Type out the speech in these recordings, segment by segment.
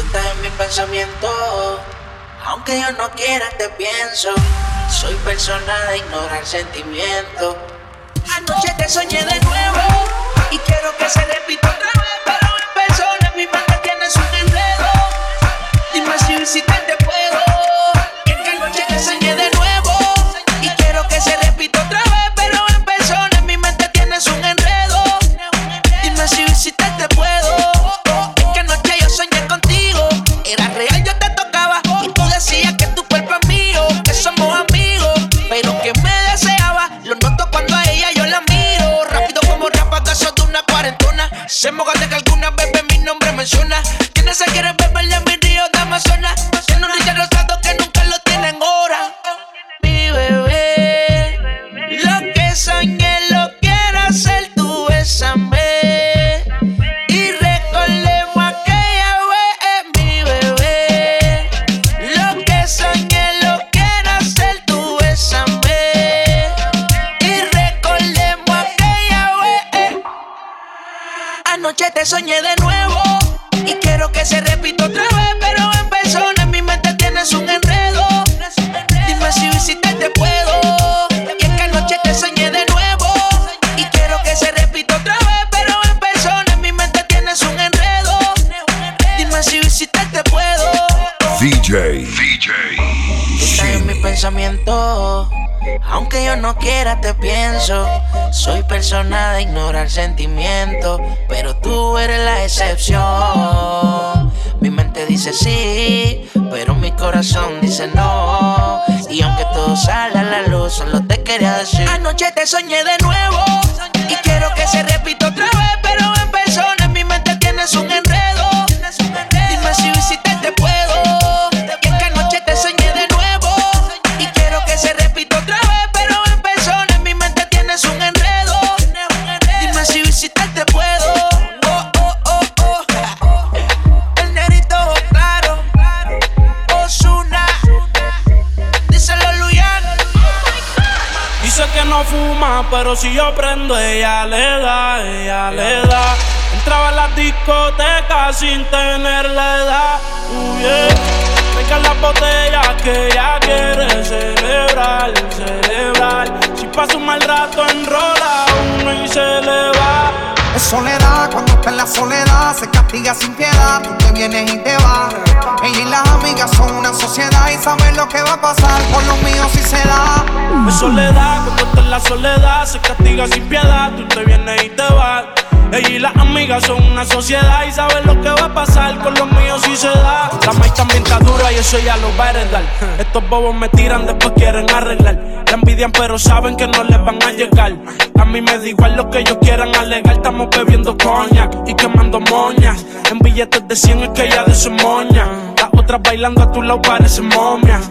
Estás en mi pensamiento, aunque yo no quiera te pienso. Soy persona de ignorar sentimientos. Anoche te soñé de nuevo y quiero que se repita otra vez, pero en persona mi mente tienes un enredo. Dime si visitarte Dice que no fuma, pero si yo prendo, ella le da, ella le da. Entraba a la discoteca sin tener la edad. Uh, yeah. Traiga las botellas que ella quiere celebrar, celebrar. Si pasa un mal rato, enrola uno y se le va. Es soledad, cuando está en la soledad se castiga sin piedad. Tú te vienes y te vas. Ella y las amigas son una sociedad y saben lo que va a pasar. Por los míos si se da. Es soledad, cuando está en la soledad se castiga sin piedad. Tú te vienes y te vas. Ella y las amigas son una sociedad y saben lo que va a pasar con los míos si se da. La maíz también está dura y eso ya lo va a heredar. Estos bobos me tiran, después quieren arreglar. La envidian, pero saben que no les van a llegar. A mí me da igual lo que ellos quieran alegar. Estamos bebiendo coñac y quemando moñas. En billetes de 100 es que ella de su moña. Las otras bailando a tu lado parecen momias.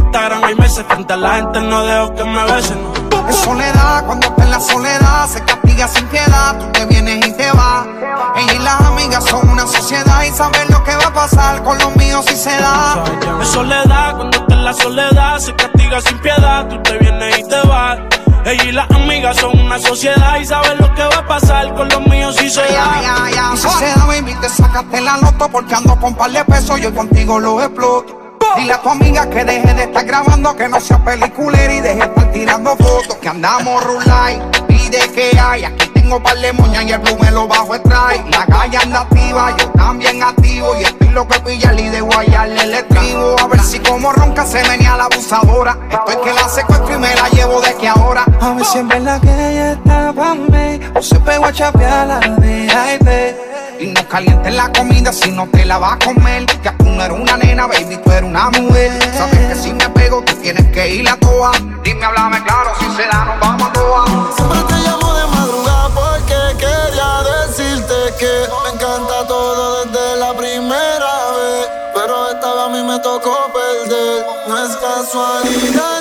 Instagram hay meses. Frente a la gente no dejo que me besen. Es soledad, cuando está en la soledad se castiga sin piedad. Tú te vienes y te vas. Ella y las amigas son una sociedad y saben lo que va a pasar con los míos si se da. Es soledad, cuando está en la soledad se castiga sin piedad. Tú te vienes y te vas. Ella y las amigas son una sociedad y saben lo que va a pasar con los míos si se da. ya, ya. Y si se da, baby, te sacaste la loto porque ando con par de pesos. Yo contigo lo exploto. Dile a tu amiga que deje de estar grabando, que no sea peliculera y deje de estar tirando fotos. Que andamos rulay, pide que hay. Aquí tengo par de moñas y el blue me lo bajo extrae. La calle anda activa, yo también activo. Y estoy loco de pillarle y de guayarle el estribo. A ver si como ronca se venía la abusadora. Estoy que la secuestro y me la llevo de que ahora. A ver si en verdad que ella está pa' mí O se pegó a chapear la VIP Y no calientes la comida si no te la vas a comer. Ya tú no eres una nena, baby, tú eres una mujer. Sabes que si me pego, tú tienes que ir a toa. Dime, háblame claro, si se da, nos vamos a toa. 넌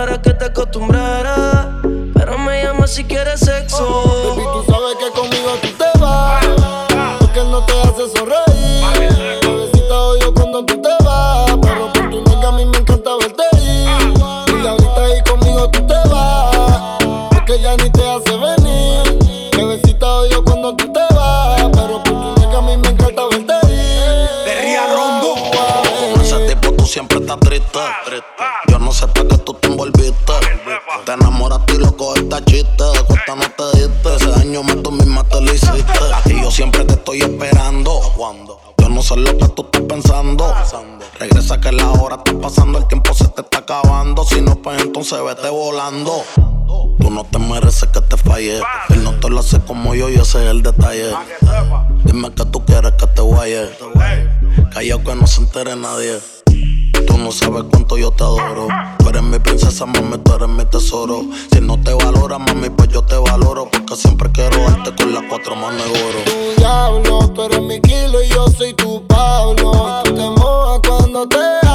para que te acostumbrara. Pero me llama si quieres sexo. vete volando. Tú no te mereces que te falle. Él no te lo hace como yo y ese es el detalle. Dime que tú quieres que te guaye. Callao que no se entere nadie. Tú no sabes cuánto yo te adoro. Tú eres mi princesa, mami, tú eres mi tesoro. Si no te valora, mami, pues yo te valoro. Porque siempre quiero darte con las cuatro manos de oro. Tu diablo, tú eres mi kilo y yo soy tu Pablo. Te mojas cuando te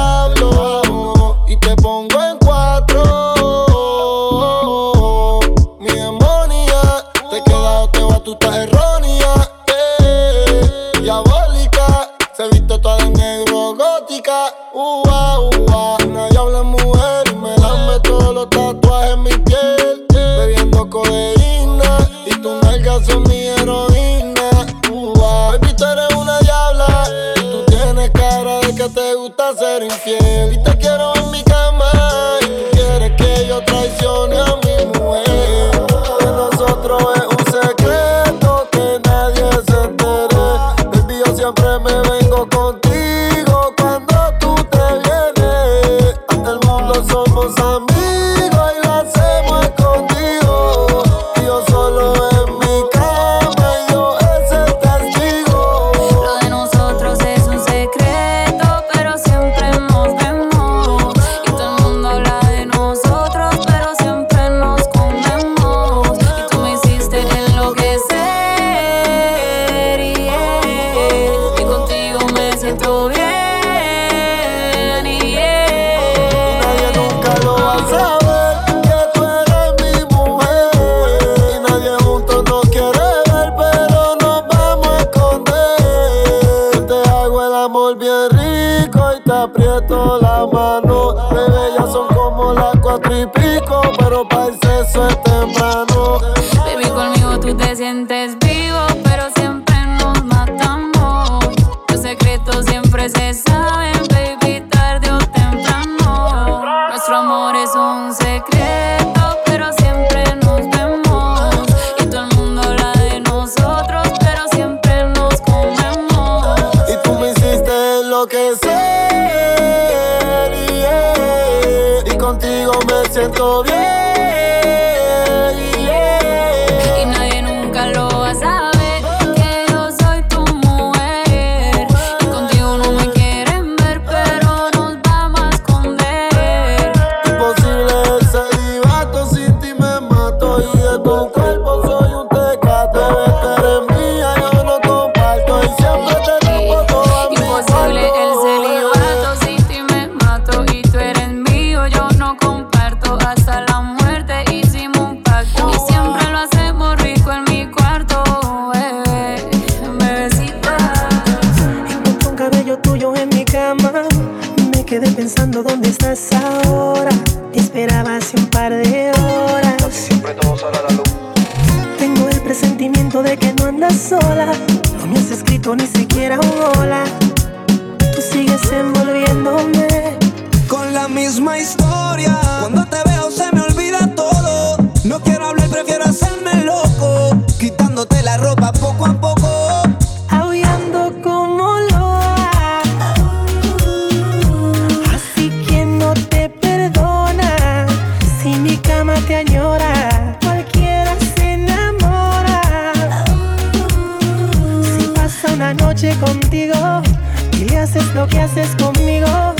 lo que haces conmigo.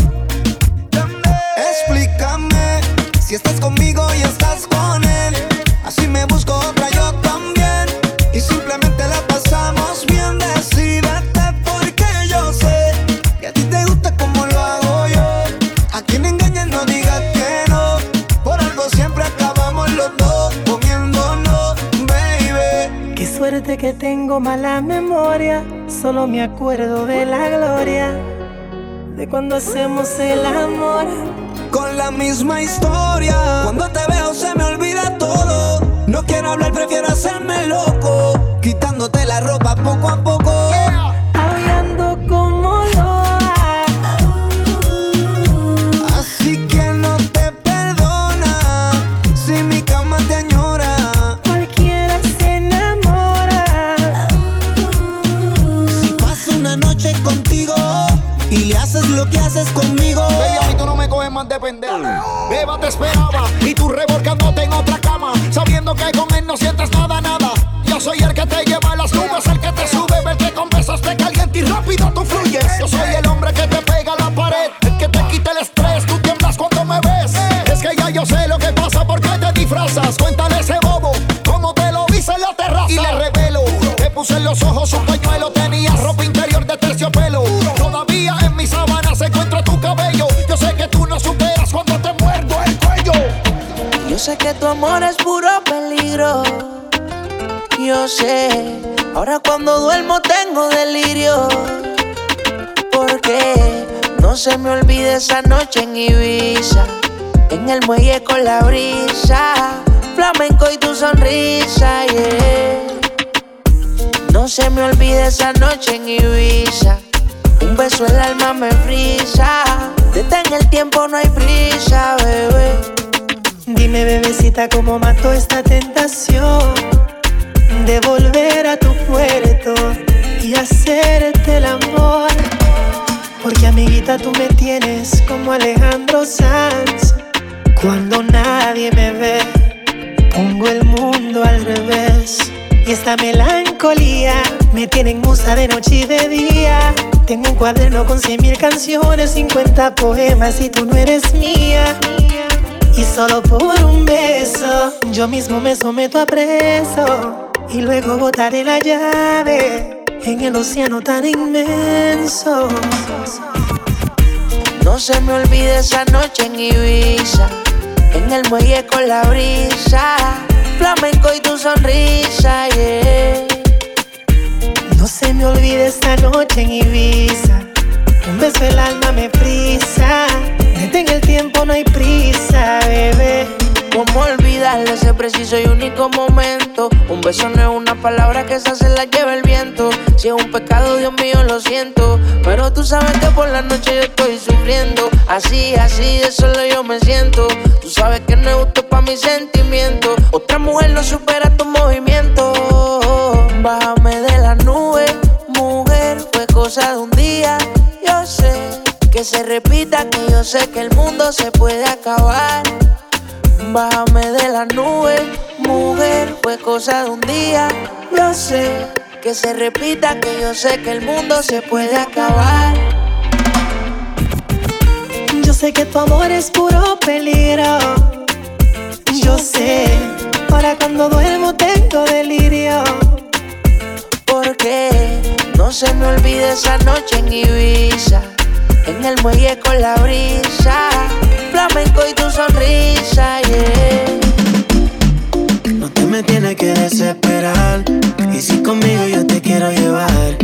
Explícame si estás conmigo y estás con él. Así me busco otra yo también. Y simplemente la pasamos bien. Decídete porque yo sé que a ti te gusta como lo hago yo. A quien engañas no digas que no. Por algo siempre acabamos los dos comiéndonos, baby. Qué suerte que tengo mala memoria. Solo me acuerdo de cuando hacemos el amor. Con la misma historia. Cuando te veo se me olvida todo. No quiero hablar, prefiero hacerme loco. Quitándote la ropa poco a poco. Esa noche en Ibiza. En el muelle con la brisa. Flamenco y tu sonrisa, yeah. No se me olvide esa noche en Ibiza. Un beso el alma me frisa. Detén el tiempo, no hay prisa, bebé. Dime, bebecita, cómo mato esta tentación de volver a tu puerto y amor. Tú me tienes como Alejandro Sanz. Cuando nadie me ve, pongo el mundo al revés. Y esta melancolía me tiene en musa de noche y de día. Tengo un cuaderno con cien mil canciones, 50 poemas y tú no eres mía. Y solo por un beso, yo mismo me someto a preso. Y luego botaré la llave en el océano tan inmenso. No se me olvide esa noche en Ibiza. En el muelle con la brisa. Flamenco y tu sonrisa, yeah. No se me olvide esta noche en Ibiza. Un beso el alma me frisa. Detén el tiempo, no hay prisa, bebé. ¿Cómo olvidarle ese preciso y único momento? Un beso no es una palabra que esa se la lleva el viento. Si es un pecado, Dios mío, lo siento. Pero tú sabes que por la noche yo estoy sufriendo. Así, así, de solo yo me siento. Tú sabes que no es justo para mis sentimientos. Otra mujer no supera tu movimiento. Bájame de la nube, mujer, fue cosa de un día. Yo sé que se repita, que yo sé que el mundo se puede acabar. Bájame de la nube, mujer, fue cosa de un día. Yo sé que se repita, que yo sé que el mundo se puede acabar. Yo sé que tu amor es puro peligro. Yo sé, para cuando duermo tengo delirio. Porque no se me olvide esa noche en Ibiza, en el muelle con la brisa, flamenco y tu sonrisa, yeah. No te me tienes que desesperar. Y si conmigo yo te quiero llevar,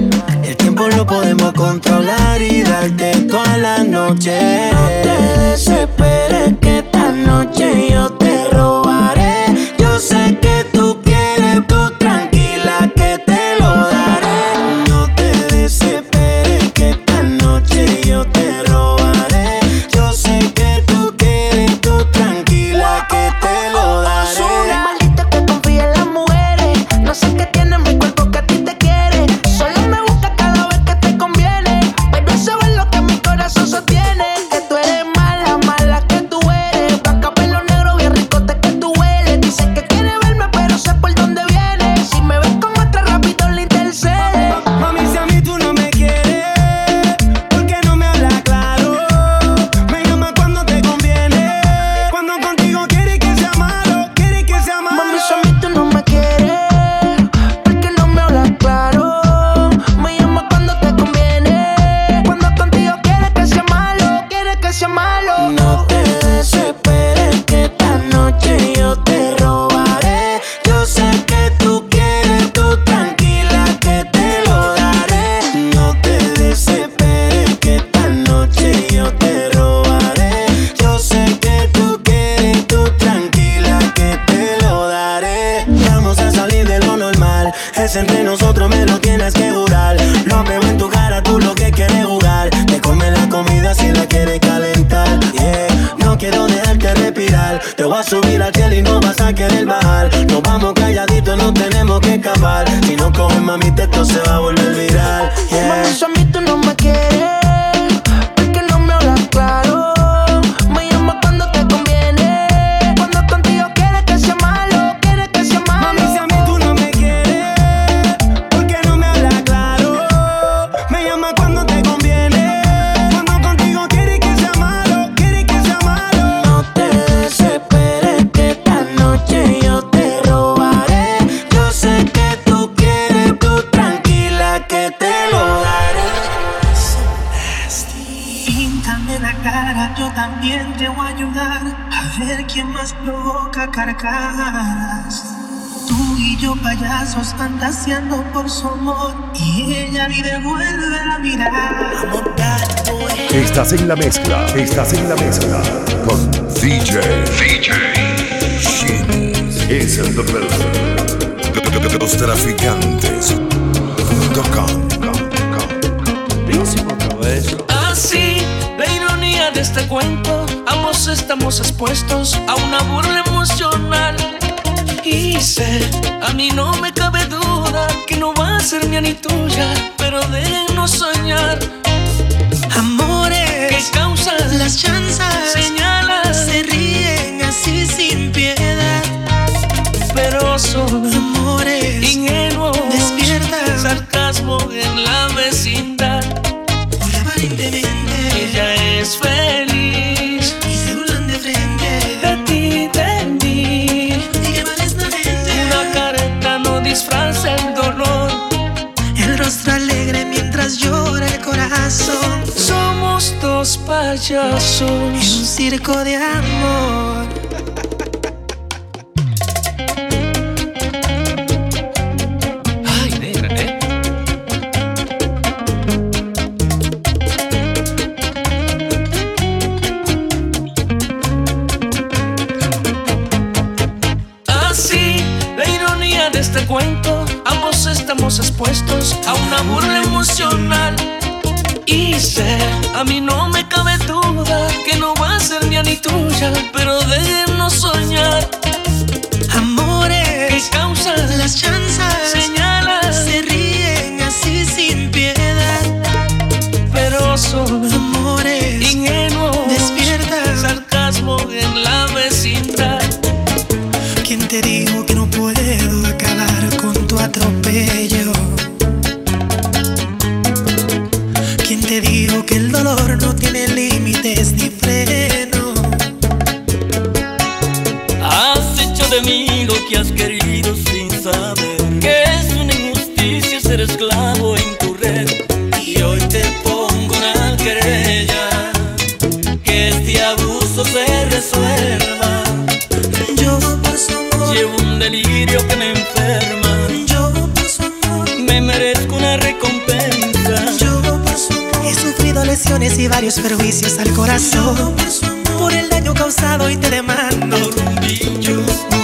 el tiempo lo podemos controlar y darte toda la noche. No te desesperes que esta noche yo te robaré. Yo sé que tú quieres, tú tranquila Los traficantes.com. Así, la ironía de este cuento, ambos estamos expuestos a una burla emocional. Y sé, a mí no me cabe duda que no va a ser mía ni tuya, pero déjenos soñar. Amores ¿Qué causan las chanzas señalas? se ríen así sin piedad. Pero son en la vecindad. muy aparentemente Ella es feliz y se burlan de frente. de ti, de mí. Y que vales la mente. Una careta no disfraza el dolor. El rostro alegre mientras llora el corazón. Somos dos En un payasos. circo de amor. varios perjuicios al corazón por el daño causado y te demando. Un niño.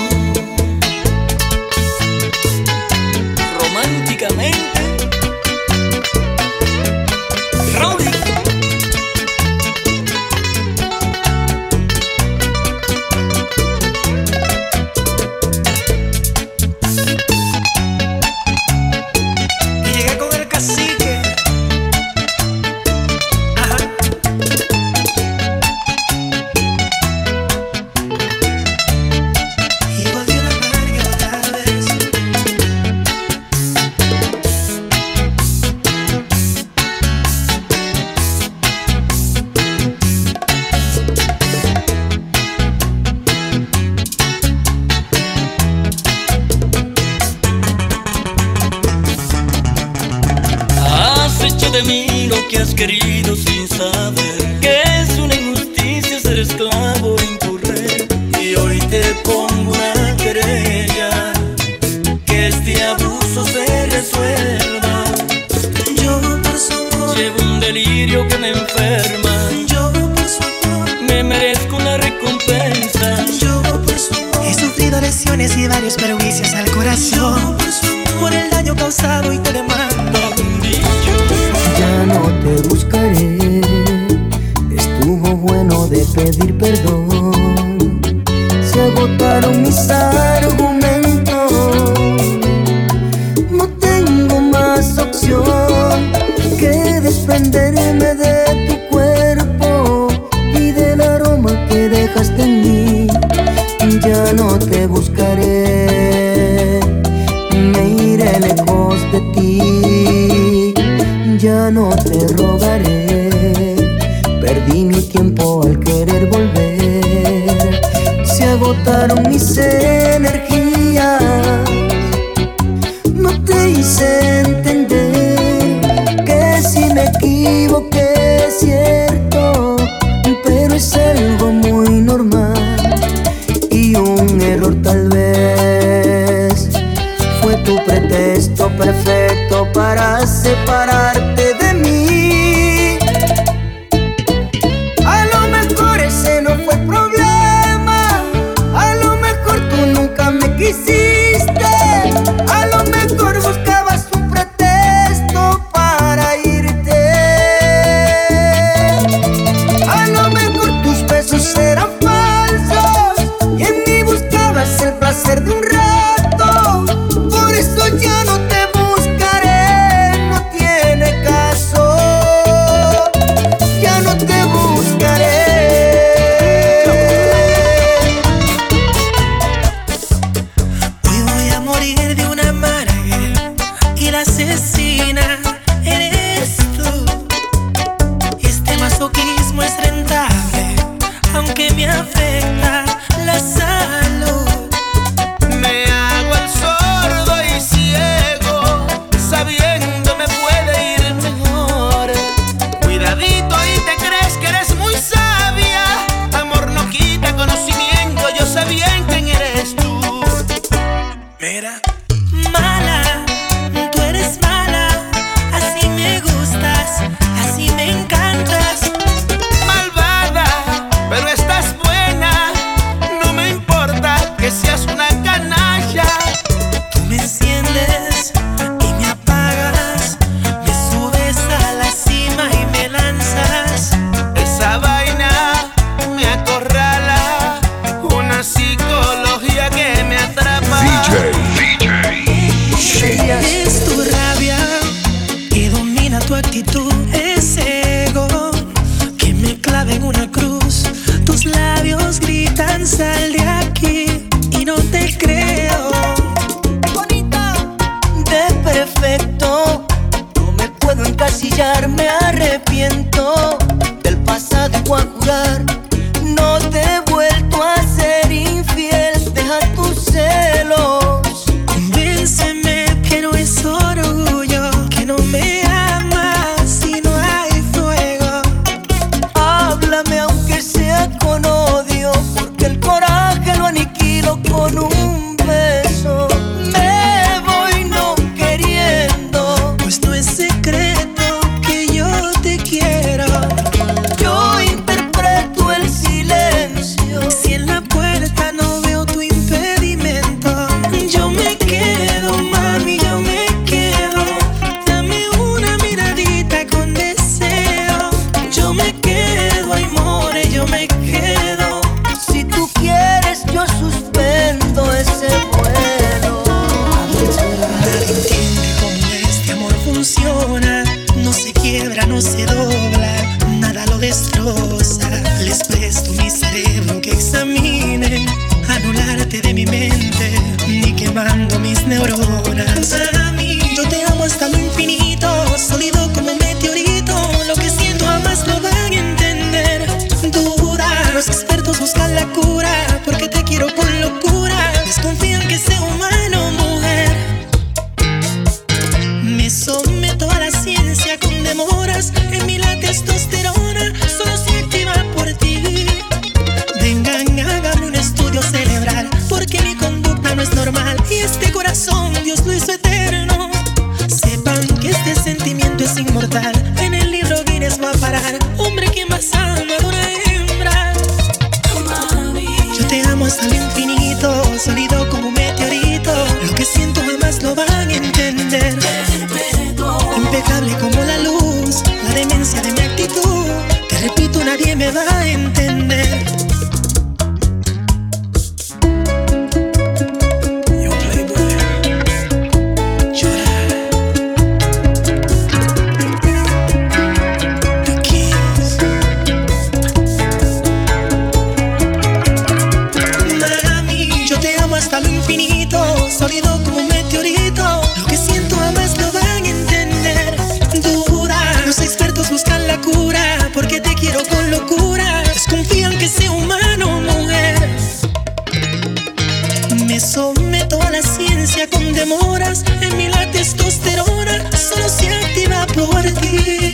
Me someto a la ciencia con demoras. En mí la testosterona solo se activa por ti.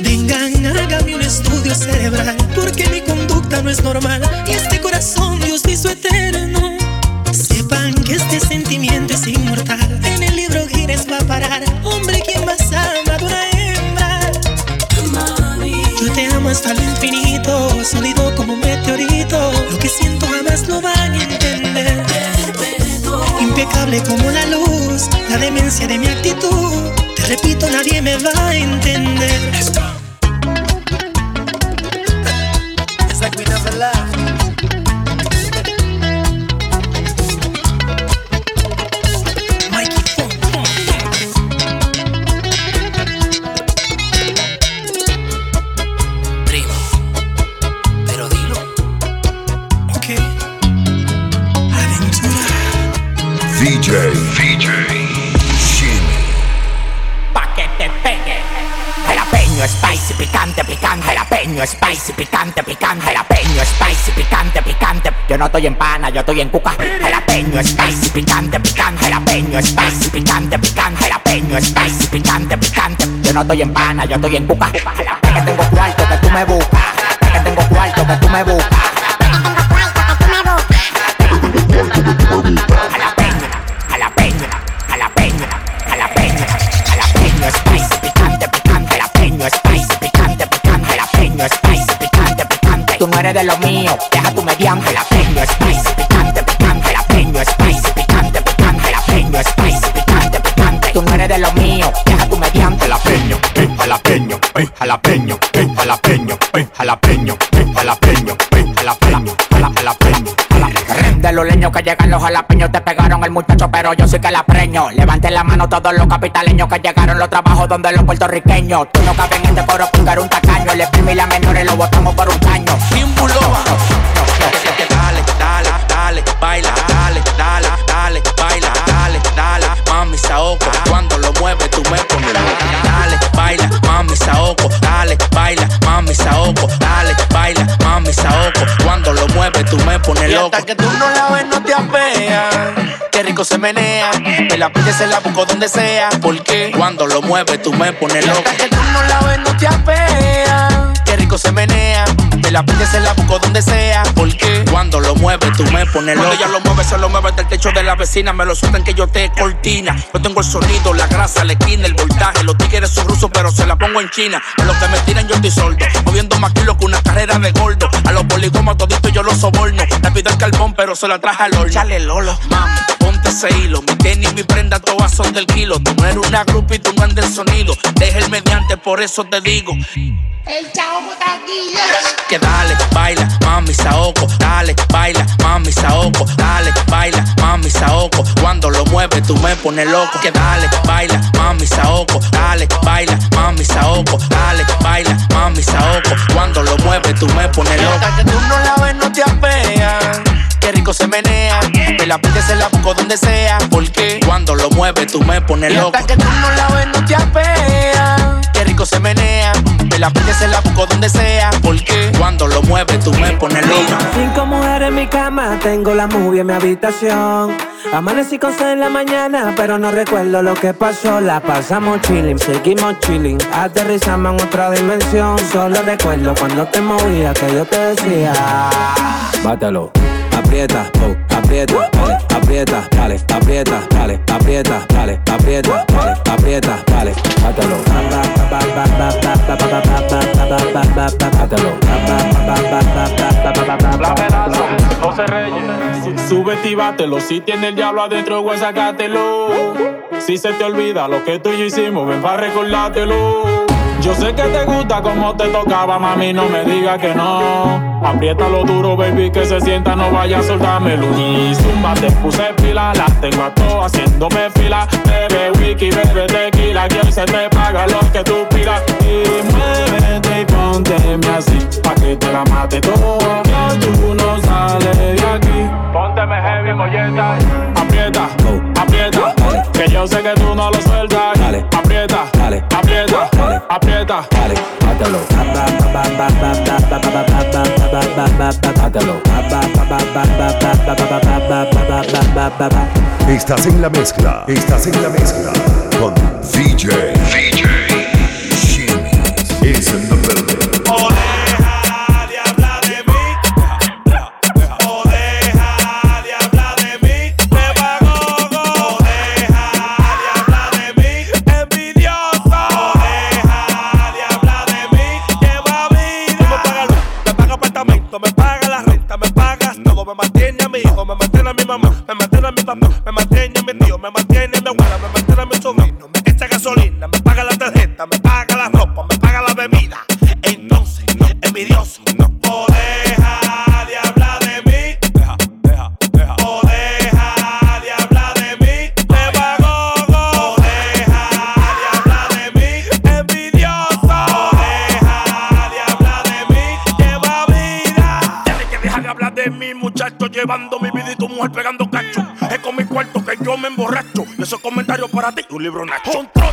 Vengan, hágame un estudio cerebral, porque mi conducta no es normal. Y este corazón Dios hizo eterno. Sepan que este sentimiento es inmortal. En el libro Guinness va a parar. Hombre, quien más ama de una hembra. Yo te amo hasta lo infinito, sólido como un meteorito. Lo que siento jamás lo van. Impecable como la luz, la demencia de mi actitud. Te repito, nadie me va a entender. No estoy en pana, yo estoy en cuca. Jalapeño, spicy, picante, picante. Jalapeño, spicy, picante, picante. Jalapeño, spicy, picante, picante. Yo no estoy en pana, yo estoy en cuca. Que tengo cuarto que tú me buscas. Tú no eres de lo mío, deja tu mediante, jalapeño, spicy, picante, picante, jalapeño, spicy, picante, picante, jalapeño, spicy, picante, picante. Tú no eres de lo mío, deja tu mediante, jalapeño, eh, jalapeño, eh, jalapeño, jalapeño, jalapeño, que llegan los jalapeños te pegaron el muchacho, pero yo sí que la preño. Levanten la mano todos los capitaleños que llegaron los trabajos donde los puertorriqueños. Tú no cabes en este coro porque un tacaño. El primo y la menores lo botamos por un caño. Dale, dale, dale, baila, dale, dale, dale, loco. hasta que tú no la ves, no te apeas. Qué rico se menea, me la pides, se la busco donde sea. Porque cuando lo mueves, tú me pones loco. Hasta que tú no la ves, no te apeas. Rico se menea, me la pides, se la busco donde sea. Porque cuando lo mueves, tú me pones loco. Cuando ella lo mueve, se lo mueve del techo de la vecina. Me lo sueltan que yo te cortina. Yo tengo el sonido, la grasa, la esquina, el voltaje. Los tigres son rusos, pero se la pongo en China. A los que me tiran, yo estoy soldo. Moviendo más kilos que una carrera de gordo. A los poligomas todito yo los soborno. Le pido el carbón, pero se la traje al horno. Chale, Lolo, mami, ponte ese hilo. Mi tenis, mi prenda, todas son del kilo. Tú no eres una grupa y tú no andas el sonido. Deja el mediante, por eso te digo. El chavo taquilla. Que dale, baila, mami, saoco. Dale, baila, mami, saoco. Dale, baila, mami, saoco. Cuando lo mueves, tú me pones loco. Que dale, baila, mami, saoco. Dale, baila, mami, saoco. Dale, baila, mami, saoco. Cuando lo mueves, tú me pones loco. Hasta que tú no la ves, no te apeas. Qué rico se menea. Me la pides, se la busco donde sea. Porque cuando lo mueves, tú me pones loco. Hasta que tú no la ves, no te apeas. Qué rico se menea. Me la pides, se la busco donde sea. Porque cuando lo mueves, tú me pones loco. Cinco mujeres en mi cama, tengo la movie en mi habitación. Amanecí con sed en la mañana, pero no recuerdo lo que pasó. La pasamos chilling, seguimos chilling. Aterrizamos en otra dimensión. Solo recuerdo cuando te movías que yo te decía: Bátalo, aprieta, oh, aprieta, vale, aprieta, vale, aprieta, vale, aprieta, vale, aprieta, vale, aprieta, vale, bátalo. José Reyes. Súbete y bátelo. Si tiene el diablo adentro, güey, sácatelo. Si se te olvida lo que tú y yo hicimos, ven para recordártelo. Yo sé que te gusta como te tocaba, mami, no me diga que no. Apriétalo duro, baby, que se sienta, no vaya a soltármelo. Y zumba, te puse pila, las tengo a todas haciéndome fila. Bebe wiki, bebe tequila, que hoy se te paga lo que tú pidas. Y muévete y pónteme así, pa' que te la mate todo. Que tú no sales de aquí. Pónteme heavy, molleta. Aprieta, aprieta, que yo sé que tú no lo sueltas. Aprieta. Bátalo. Estás en la mezcla, estás en la mezcla con DJ, para ti, un libro nacho.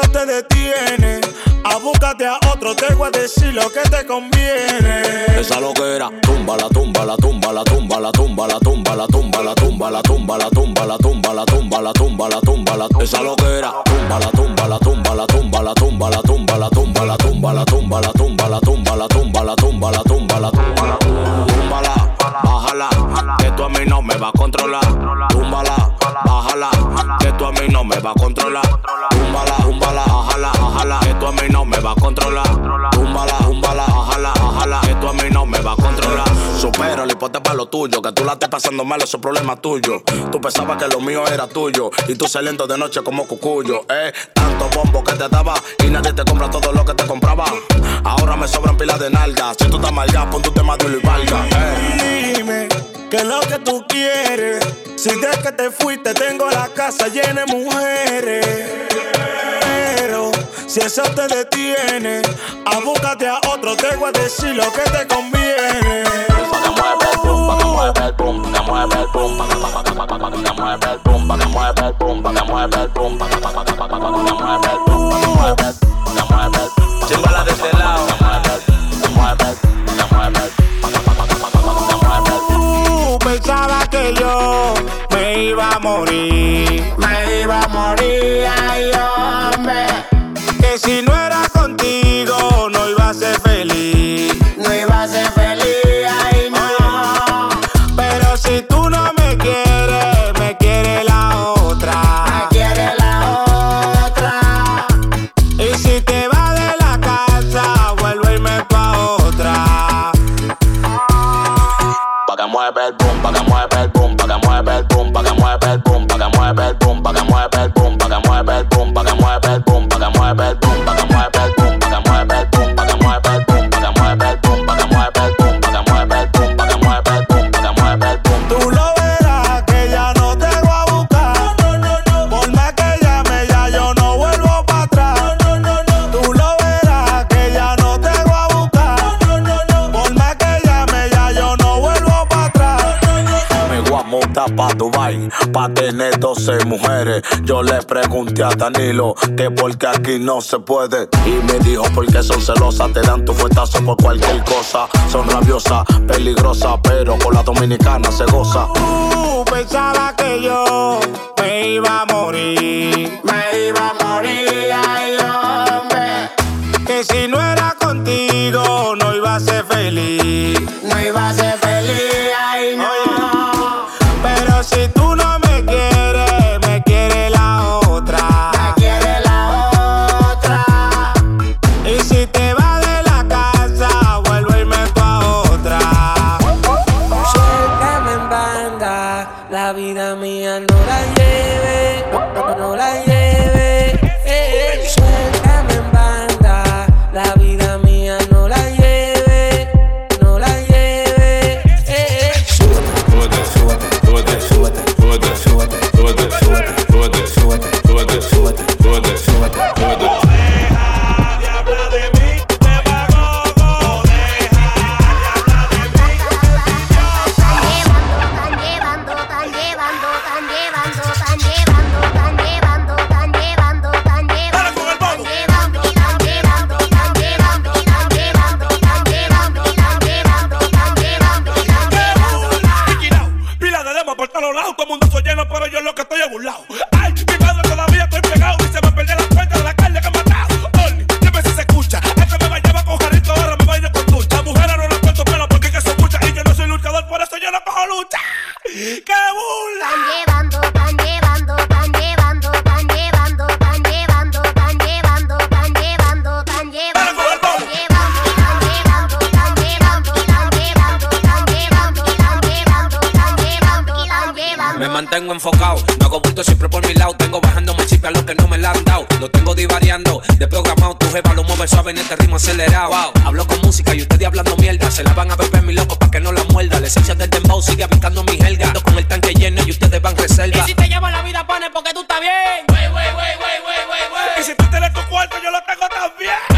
te detiene. A búscate a otro, te voy a decir lo que te conviene. Esa loquera, tumba la tumba, la tumba, la tumba, la tumba, la tumba, la tumba, la tumba, la tumba, la tumba, la tumba, la tumba, la tumba, la tumba, la tumba, esa loquera. ponte pa' lo tuyo. Que tú la estés pasando mal, eso es problema tuyo. Tú pensabas que lo mío era tuyo. Y tú saliendo de noche como cucuyo, eh. Tanto bombo que te daba y nadie te compra todo lo que te compraba. Ahora me sobran pilas de nalgas. Si tú estás mal ya, pon tu tema de y valga, eh. Dime que es lo que tú quieres. Si de que te fuiste, tengo la casa llena de mujeres. Eh. Si eso te detiene, abúcate a otro, te voy a decir lo que te conviene. Chimbala de lado. Pensaba que yo me iba a morir mueve el bomba, que mueve el bomba, que mueve el bomba, que mueve el bomba, que mueve el bomba, que mueve el bomba. Yo le pregunté a Danilo que porque aquí no se puede. Y me dijo porque son celosas, te dan tu fuetazo por cualquier cosa. Son rabiosas, peligrosas, pero con la dominicana se goza. Uh, pensaba que yo me iba a morir. Me iba a morir, ay hombre. Que si no era contigo, no iba a ser feliz. Me mantengo enfocado, no hago bulto siempre por mi lado. Tengo bajando más chip a los que no me la han dado. Lo tengo divariando, desprogramado. Tu jeva lo mueve suave en este ritmo acelerado. Hablo con música y ustedes hablando mierda. Se la van a beber mi loco para que no la muerda. La esencia del dembow sigue aplicando mi helga. Ando con el tanque lleno y ustedes van reserva. Y si te llevo la vida, pone porque tú estás bien. Wey, wey, wey, wey, wey, wey, wey. Y si tú tienes tu cuarto, yo lo tengo también.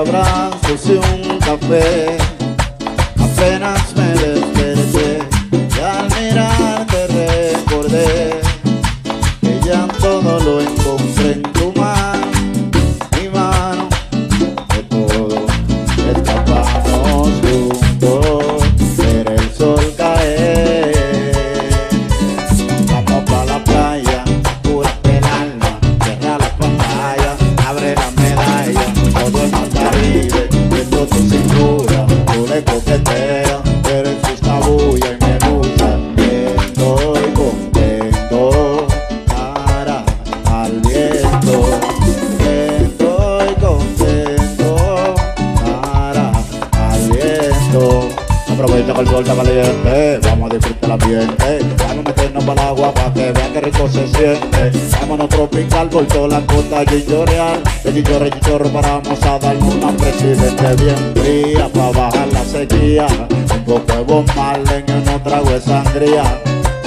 abrazos y un café. Apenas vete bien fría pa' bajar la sequía. Dos huevos malen y uno trago de sangría.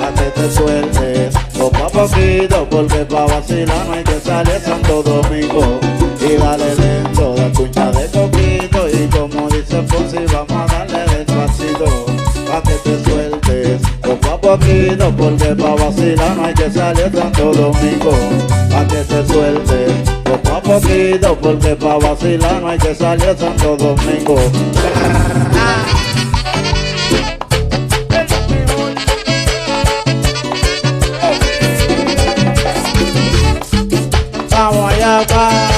A que te sueltes, poco a poquito, porque pa' vacilar no hay que salir Santo Domingo. Y dale dentro de cuña de coquito y como dice Fonsi, vamos a darle despacito. Pa' que te sueltes, poco a poquito, porque pa' vacilar no hay que salir Santo Domingo. Pa' que te sueltes. Vamos poquito porque pa' vacilar no hay que salir Santo Domingo. Vamos allá.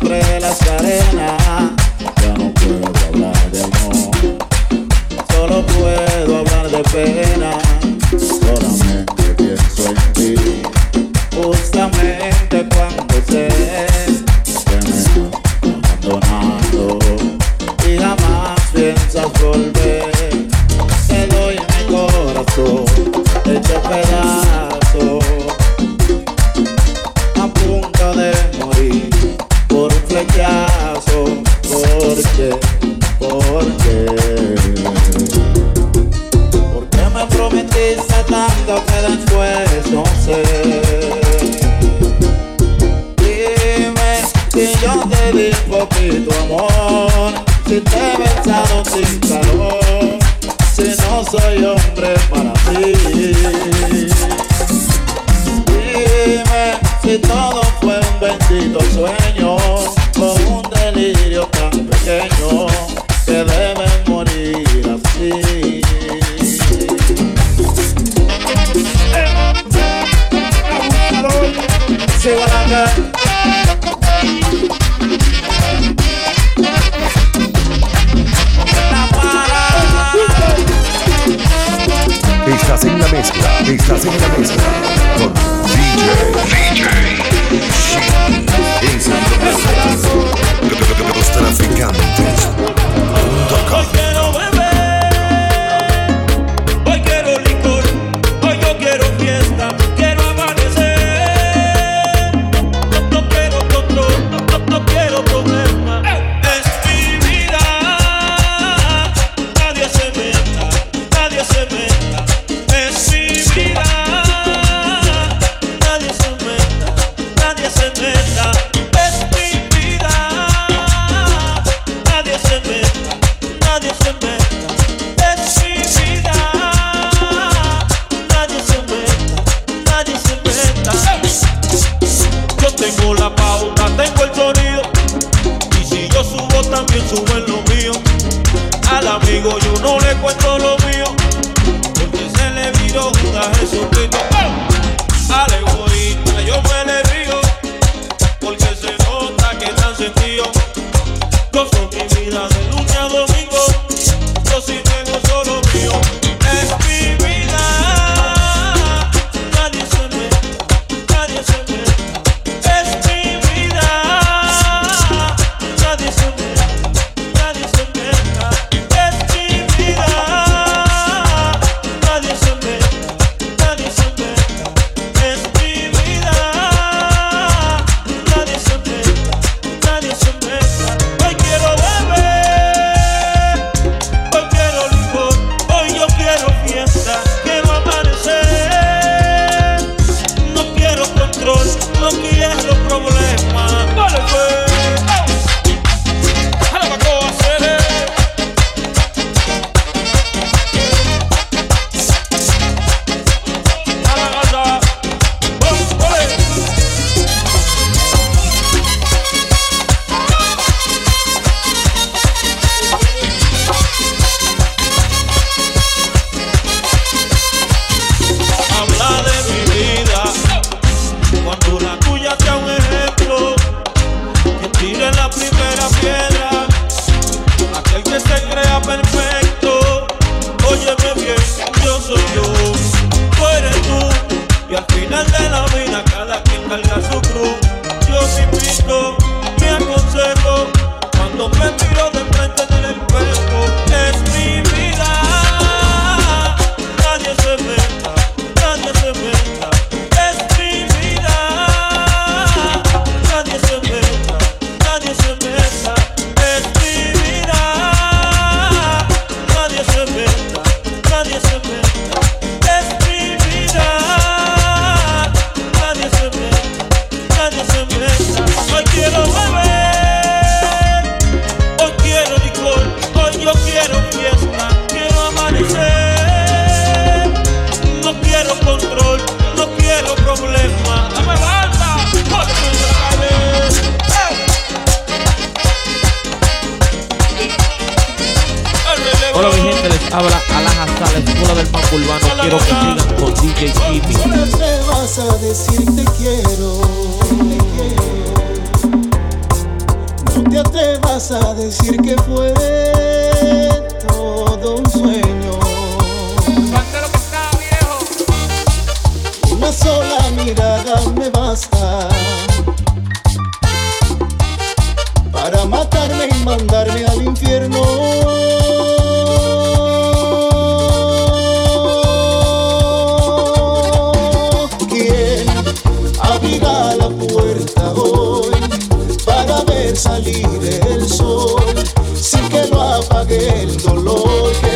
entre las cadenas. Ya no puedo hablar de amor, solo puedo hablar de pena. Habla a las azales, escuela del pan urbano. Quiero que sigan con DJ Jimmy. Siempre vas a decir te quiero. No te atrevas a decir que fue todo un sueño. Una sola mirada me basta para matarme y mandarme al infierno. salir el sol, sin que lo apague el dolor.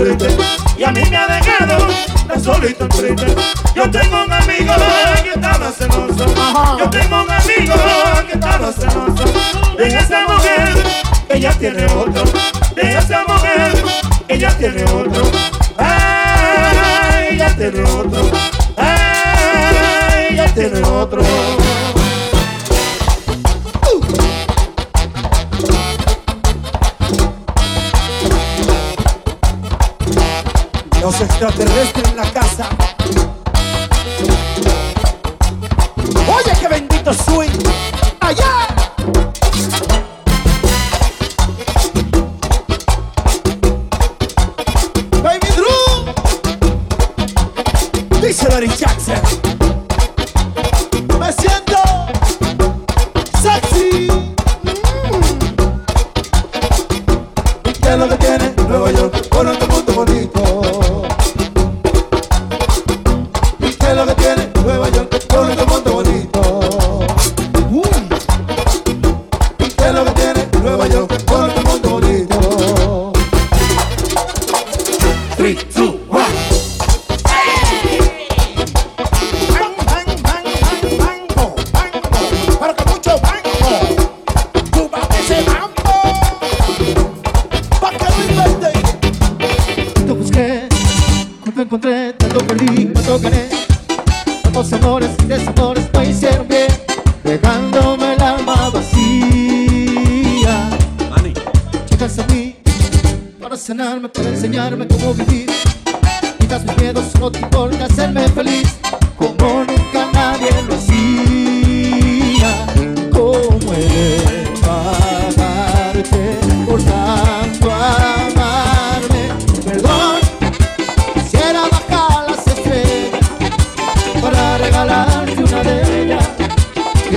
y a mí me ha dejado tan solito el triste. Yo tengo un amigo que estaba celoso. Yo tengo un amigo que estaba celoso. De esa mujer, ella tiene otro. De esa mujer, ella tiene otro. Ay, ella tiene otro. Ay, ella tiene otro. extraterrestre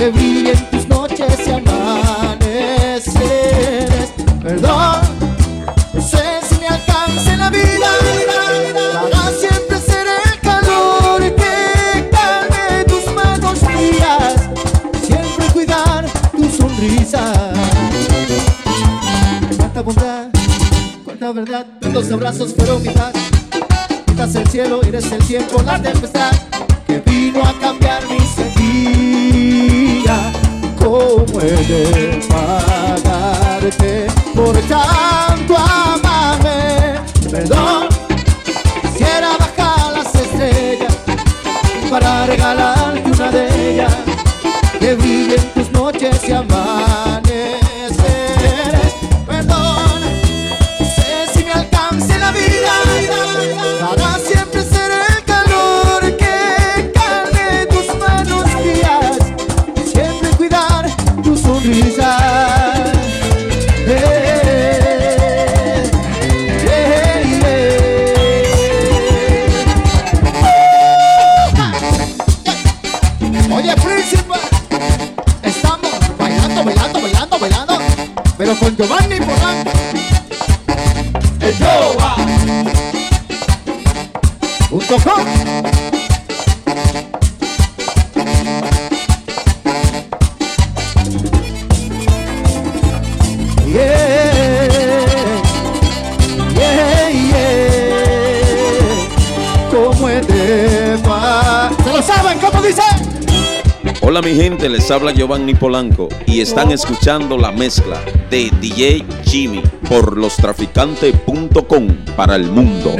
que brillen tus noches y amaneceres. Perdón, no sé si me alcance la vida para siempre ser el calor que calme tus manos frías, siempre cuidar tu sonrisa. Cuánta bondad, cuánta verdad, los abrazos fueron mitad. Quitas el cielo, eres el tiempo, la tempestad. de pagarte por tal. Gente, les habla Giovanni Polanco y están escuchando la mezcla de DJ Jimmy por lostraficantes.com para el mundo.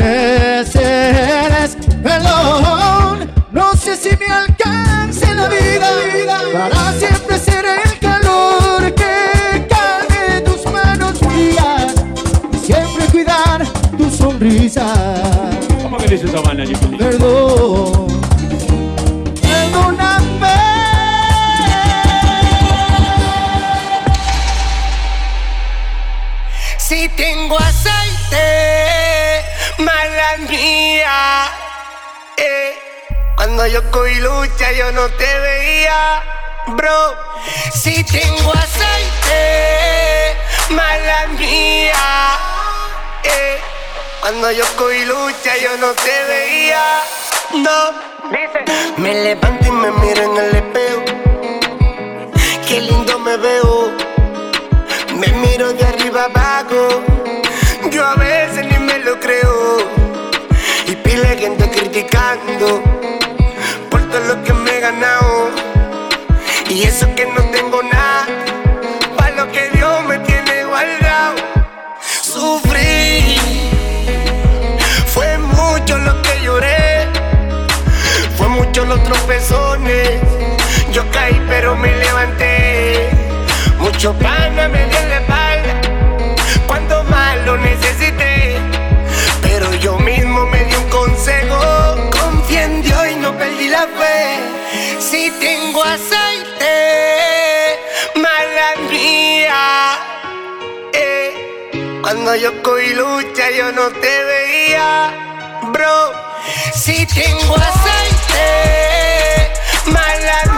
Si tengo aceite, mala mía. Eh, cuando yo cogí lucha, yo no te veía, bro. Si tengo aceite, mala mía. Eh, cuando yo cogí lucha, yo no te veía, no. Me levanto y me miro en el espejo. Qué lindo me veo. Me miro de arriba abajo. Yo a veces ni me lo creo. Y pile gente criticando por todo lo que me he ganado. Y eso que no tengo nada. Para lo que Dios me tiene guardado. Sufrí. Fue mucho lo que lloré. Fue mucho los tropezones. Yo caí pero me levanté. Mucho pana me Yo cogí lucha, yo no te veía, bro. Si tengo aceite, mala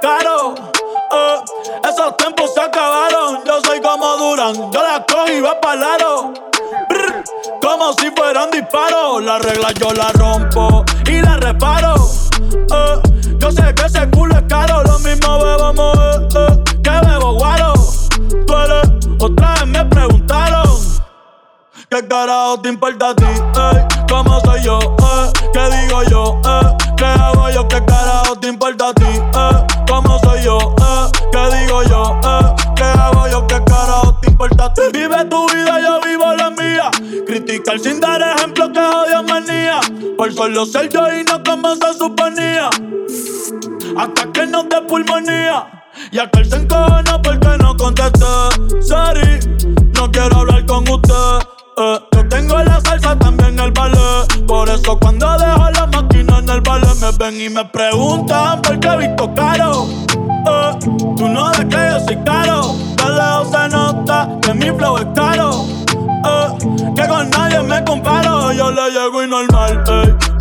caro. Eh, esos tiempos se acabaron. Yo soy como Duran, yo la cojo y va para lado. Como si fueran disparos. La regla yo la rompo y la reparo. Eh, yo sé que ese culo es caro. Lo mismo bebamos eh, que bebo guaro. Tú otra vez me preguntaron. ¿Qué carajo te importa a ti? ¿Cómo soy yo? Eh? ¿Qué digo yo? Eh? ¿Qué hago yo? ¿Qué carajo te importa a ti? ¿Cómo soy yo? Eh? ¿Qué digo yo? Eh? ¿Qué hago yo? ¿Qué carajo te importa? Vive tu vida, yo vivo la mía. Criticar sin dar ejemplo que odio manía. Por solo ser yo y no como se suponía. Hasta que no te pulmonía. Y aquel se encojona porque no contesté. Sorry, no quiero hablar con usted. Eh, yo tengo la salsa también el ballet. Por eso cuando en el ballet me ven y me preguntan por qué he visto caro. Eh, tú no ves que yo soy caro. De lejos se nota que mi flow es caro. Eh, que con nadie me comparo. Yo le llego y normal. ey.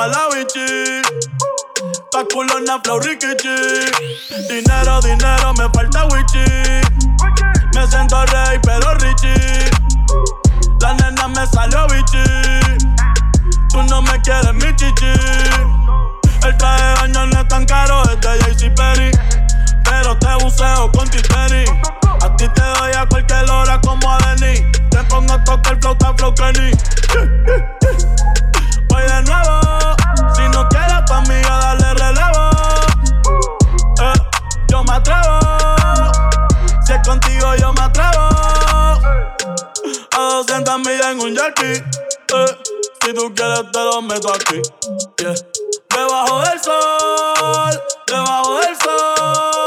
a la bichi. Pa' culona, flow, rikichi. Dinero, dinero, me falta wichi. Me siento rey, pero richie. La nena me salió bichi. Tú no me quieres, mi chichi. El traje de baño no es tan caro, es de JC Perry. Pero te buceo con Titeri. A ti te doy a cualquier hora como a Denis. Te pongo a tocar flauta, flow Kenny. Voy de nuevo. 200 millas en un jerky. Eh, si tú quieres, te lo meto aquí. Yeah. Debajo del sol, debajo del sol.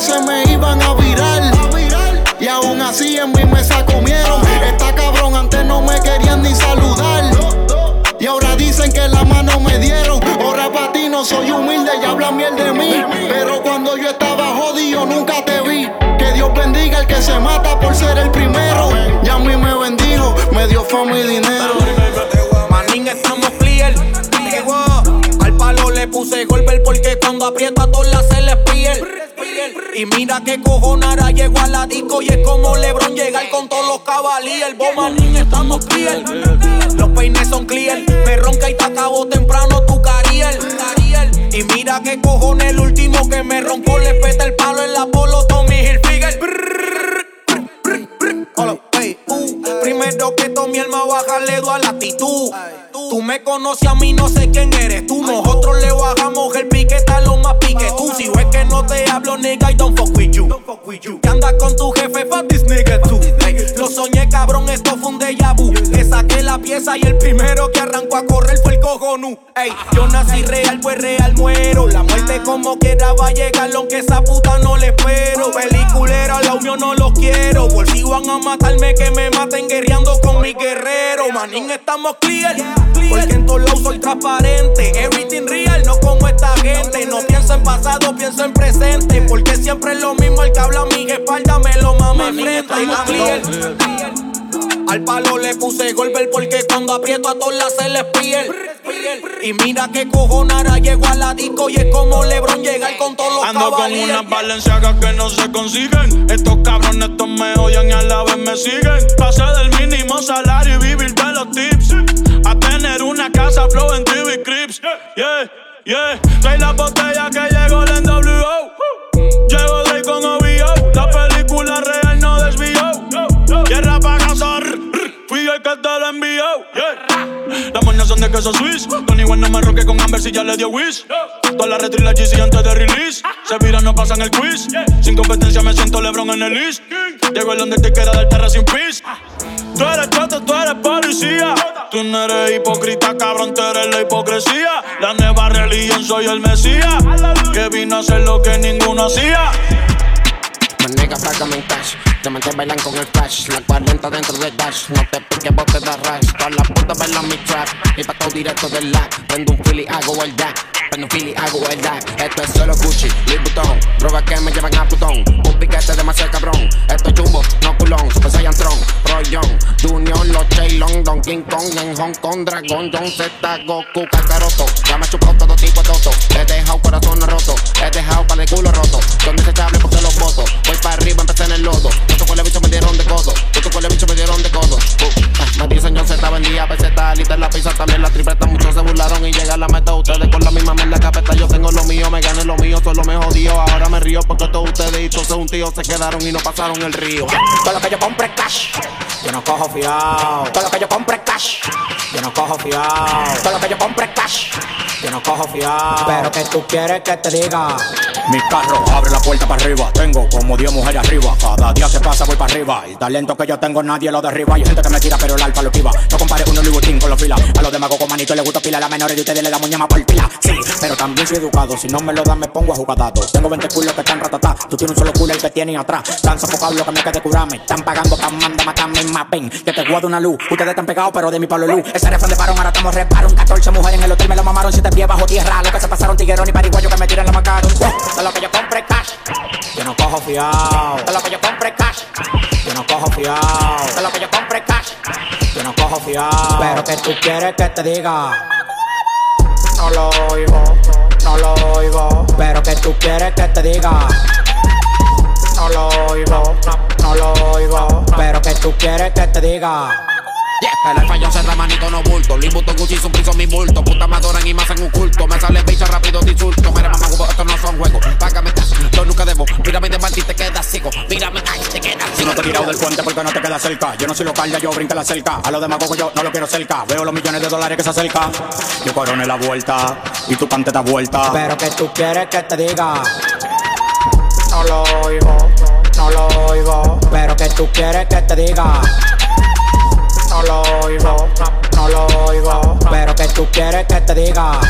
Se me iban a virar. Y aún así en mi mesa comieron. Esta cabrón antes no me querían ni saludar. Y ahora dicen que la mano me dieron. Ahora para ti no soy humilde y hablan miel de mí. Pero cuando yo estaba jodido nunca te vi. Que Dios bendiga al que se mata por ser el primero. Y a mí me bendijo, me dio fama y dinero. Manín, estamos clear. Al palo le puse golpe Y mira que cojonara llegó a la disco y es como Lebron llegar con todos los cabalíes. Vos manín, estamos clear. Los peines son clear. Me ronca y te acabó temprano tu cariel. Y mira que cojones el último que me roncó le peta el palo en la polo Tommy Hilfiger. Uh, Primero que Tommy el más baja le doy a la actitud. Tú me conoces a mí, no sé quién eres tú. Nosotros le bajamos el piquete a lo más pique tú. Te hablo, nigga, I don't fuck with you. Que andas con tu jefe, fuck this nigga too. Lo soñé, cabrón, esto fue un déjà vu. Le saqué la pieza y el primero que arrancó a correr fue el cojonú. Ey, yo nací real, pues real muero. La muerte como quiera va a llegar, aunque esa puta no le espero. Peliculera, la unión no lo quiero. Por si van a matarme, que me maten guerreando con mi guerrero. Manín, estamos clear. Porque en todos lados soy transparente. Everything real, no como esta gente. No pienso en pasado, pienso en presente. Porque siempre es lo mismo el que habla a mi espalda, me lo mame enfrente. Al palo le puse golpe porque cuando aprieto a todas las se les piel. Y mira que cojonara llegó a la disco y es como Lebron llegar con todos los Ando con unas valenciagas que no se consiguen. Estos cabrones estos me odian y a la vez me siguen. Pasé del mínimo salario y vivir de los tips. A tener una casa flow en TV Crips. Yeah, yeah. Trae la botella que llegó la NWO. Te lo envió. Yeah. Las moñas son de queso Swiss. Tony One no me roque con Amber si ya le dio whiz. Toda la retro y la GC antes de release. Se viran, no pasan el quiz. Sin competencia me siento Lebron en el list. Llego el donde te queda del terra sin pis. Tú eres choto, tú eres policía. Tú no eres hipócrita, cabrón, tú eres la hipocresía. La nueva religión, soy el mesías. Que vino a hacer lo que ninguno hacía. My nigga, págame en cash. Te bailan con el flash. La 40 dentro del dash. No te piques, vos te das rush. Todas las putas bailan mi trap. Y pa' todo directo del lag. Prendo un Philly, hago el dash. Prendo un Philly, hago el dash. Esto es solo Gucci, Louis Vuitton. Drogas que me llevan a Plutón. Un piquete demasiado cabrón. Esto es jumbo, no culón. King Kong. En Hong Kong, Dragon, John Z, Goku, Kakaroto. Ya me he chupado todo tipo de toto. He dejado corazón roto. He dejado para el culo roto. Son desechables porque los voto. Voy para arriba, empecé en el lodo. Yo con el bicho me dieron de codo. Yo con el bicho me dieron de codo. Uh, me dicen yo Z vendía peseta. Lita en la pizza también la tripleta. Muchos se burlaron y llega la meta. Ustedes con la misma mierda capeta. Yo tengo lo mío, me gané lo mío. Solo me jodió. Ahora me río porque todos ustedes y todos un tío se quedaron y no pasaron el río. Todo lo que yo compre es cash. Yo no cojo fiado. Todo lo que yo compre cash. Yo no cojo fiado. Todo lo que yo compre es cash. Yo no cojo fiado. Pero que tú quieres que te diga. Mi carro abre la puerta para arriba. Tengo como 10 mujeres arriba. Cada día que pasa voy para arriba. El talento que yo tengo nadie lo derriba. Hay gente que me tira, pero el alfa lo esquiva. No compare uno Louis Vuitton con los filas. A los demás con manito les gusta pila. A las menores de ustedes le damos ñama por pila. Sí, pero también soy educado. Si no me lo dan, me pongo a jugar dato. Tengo 20 culos que están ratatá. Tú tienes un solo culo el que tienen atrás. Tan sofocado lo que me quede curarme. Están pagando, tan manda, matame, mapen. Que te guardo una luz. Ustedes están pero de mi Pablo Luz. Ese refrán de parón, ahora estamos reparo. 14 mujeres en el hotel me lo mamaron. Siete pies bajo tierra. Lo que se pasaron tiguerón y pariguayo que me tiran la macaron. Todo lo que yo compre cash. Yo no cojo fiado. Todo lo que yo compre cash. Yo no cojo fiado. Todo lo que yo compre cash. Yo no cojo fiado. Pero que tú quieres que te diga. No lo oigo, no lo oigo. Pero que tú quieres que te diga. No lo oigo, no, no lo oigo. Pero que tú quieres que te diga. Yeah. El alfa yo se manito no bulto. Louis Vuitton, Gucci, su piso, mi bulto. Puta me adoran y más en un culto. Me sale bicha rápido de insulto. Mira, mamá, huevo, esto no son juegos. Págame cash, yo nunca debo. Mírame de mal y te quedas ciego. Mírame, ay, te quedas Si no te he tirado del puente porque no te queda cerca. Yo no soy local, ya yo brinca la cerca. A los demagogos yo no lo quiero cerca. Veo los millones de dólares que se acercan. Yo coroné la vuelta y tu cante da vuelta. Pero que tú quieres que te diga. No lo oigo, no lo oigo. Pero que tú quieres que te diga. No lo oigo, no, lo oigo. Pero que tú quieres que te diga.